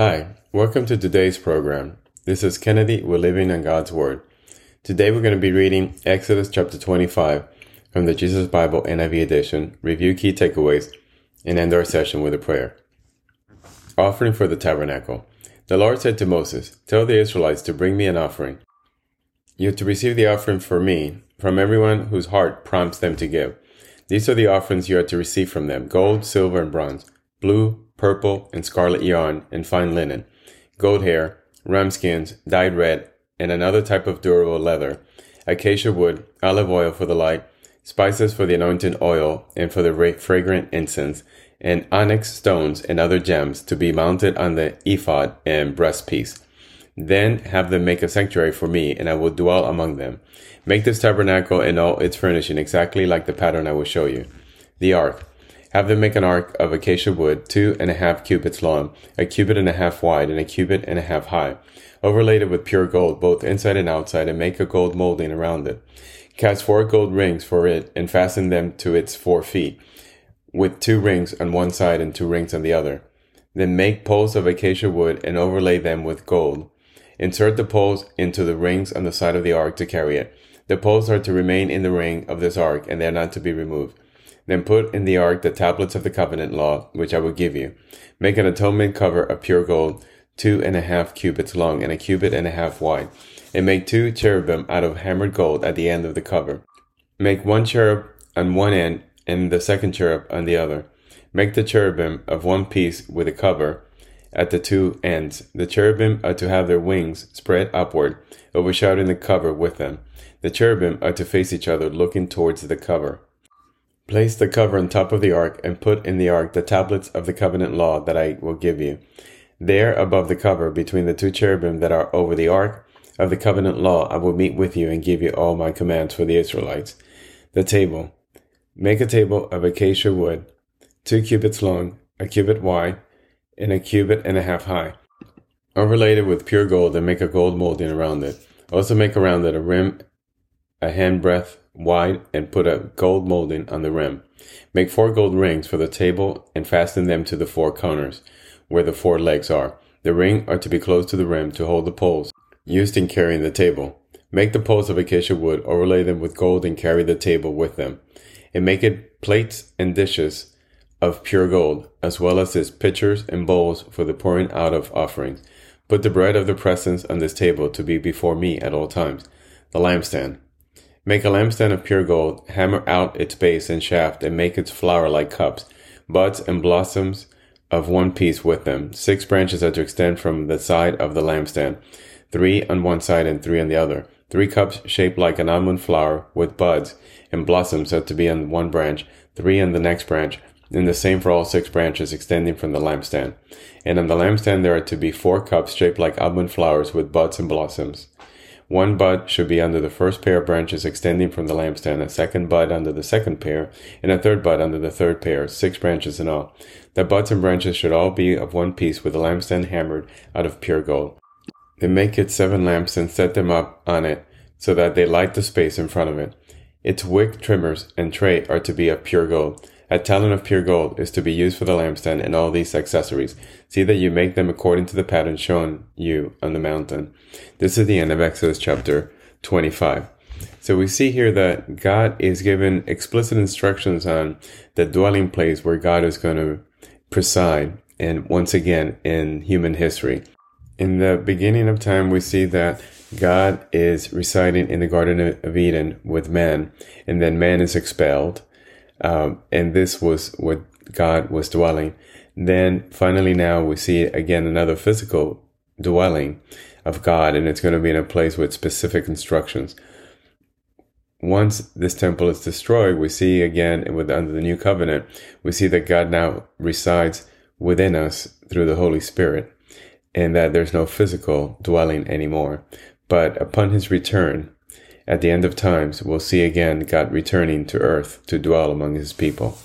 Hi, welcome to today's program. This is Kennedy. We're living on God's Word. Today we're going to be reading Exodus chapter 25 from the Jesus Bible NIV edition, review key takeaways, and end our session with a prayer. Offering for the tabernacle. The Lord said to Moses, Tell the Israelites to bring me an offering. You are to receive the offering for me from everyone whose heart prompts them to give. These are the offerings you are to receive from them gold, silver, and bronze, blue, purple, and scarlet yarn, and fine linen, goat hair, ram skins, dyed red, and another type of durable leather, acacia wood, olive oil for the light, spices for the anointing oil and for the fragrant incense, and onyx stones and other gems to be mounted on the ephod and breastpiece. Then have them make a sanctuary for me, and I will dwell among them. Make this tabernacle and all its furnishing exactly like the pattern I will show you. The ark. Have them make an ark of acacia wood, two and a half cubits long, a cubit and a half wide, and a cubit and a half high. Overlaid it with pure gold, both inside and outside, and make a gold molding around it. Cast four gold rings for it, and fasten them to its four feet, with two rings on one side and two rings on the other. Then make poles of acacia wood and overlay them with gold. Insert the poles into the rings on the side of the ark to carry it. The poles are to remain in the ring of this ark, and they are not to be removed. Then put in the ark the tablets of the covenant law, which I will give you. Make an atonement cover of pure gold, two and a half cubits long and a cubit and a half wide. And make two cherubim out of hammered gold at the end of the cover. Make one cherub on one end and the second cherub on the other. Make the cherubim of one piece with the cover at the two ends. The cherubim are to have their wings spread upward, overshadowing the cover with them. The cherubim are to face each other, looking towards the cover. Place the cover on top of the ark and put in the ark the tablets of the covenant law that I will give you. There above the cover, between the two cherubim that are over the ark of the covenant law, I will meet with you and give you all my commands for the Israelites. The table. Make a table of acacia wood, two cubits long, a cubit wide, and a cubit and a half high. Overlay it with pure gold and make a gold molding around it. Also make around it a rim a handbreadth wide and put a gold molding on the rim. Make four gold rings for the table and fasten them to the four corners, where the four legs are. The ring are to be close to the rim to hold the poles used in carrying the table. Make the poles of acacia wood, overlay them with gold, and carry the table with them. And make it plates and dishes of pure gold, as well as its pitchers and bowls for the pouring out of offerings. Put the bread of the presence on this table to be before me at all times. The lampstand. Make a lampstand of pure gold, hammer out its base and shaft, and make its flower like cups, buds and blossoms of one piece with them. Six branches are to extend from the side of the lampstand, three on one side and three on the other. Three cups shaped like an almond flower with buds and blossoms are to be on one branch, three on the next branch, and the same for all six branches extending from the lampstand. And on the lampstand there are to be four cups shaped like almond flowers with buds and blossoms. One bud should be under the first pair of branches extending from the lampstand, a second bud under the second pair, and a third bud under the third pair, six branches in all. The buds and branches should all be of one piece with the lampstand hammered out of pure gold. Then make it seven lamps and set them up on it so that they light the space in front of it. Its wick trimmers and tray are to be of pure gold. A talent of pure gold is to be used for the lampstand and all these accessories. See that you make them according to the pattern shown you on the mountain. This is the end of Exodus chapter 25. So we see here that God is given explicit instructions on the dwelling place where God is going to preside. And once again, in human history. In the beginning of time, we see that God is residing in the Garden of Eden with man, and then man is expelled um, and this was what God was dwelling. Then finally, now we see again another physical dwelling of God, and it's going to be in a place with specific instructions. Once this temple is destroyed, we see again with under the new covenant, we see that God now resides within us through the Holy Spirit, and that there's no physical dwelling anymore. But upon his return, at the end of times, we'll see again God returning to earth to dwell among his people.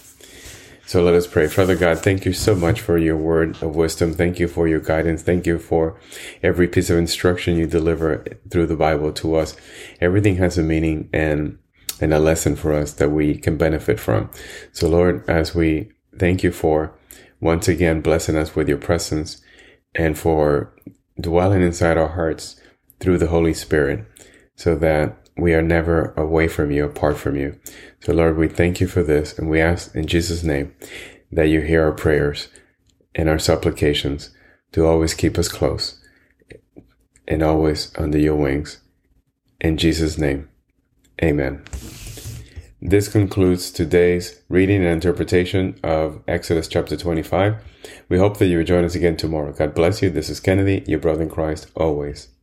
So let us pray. Father God, thank you so much for your word of wisdom. Thank you for your guidance. Thank you for every piece of instruction you deliver through the Bible to us. Everything has a meaning and, and a lesson for us that we can benefit from. So Lord, as we thank you for once again blessing us with your presence, and for dwelling inside our hearts through the Holy Spirit so that we are never away from you, apart from you. So, Lord, we thank you for this, and we ask in Jesus' name that you hear our prayers and our supplications to always keep us close and always under your wings. In Jesus' name, amen. This concludes today's reading and interpretation of Exodus chapter 25. We hope that you will join us again tomorrow. God bless you. This is Kennedy, your brother in Christ, always.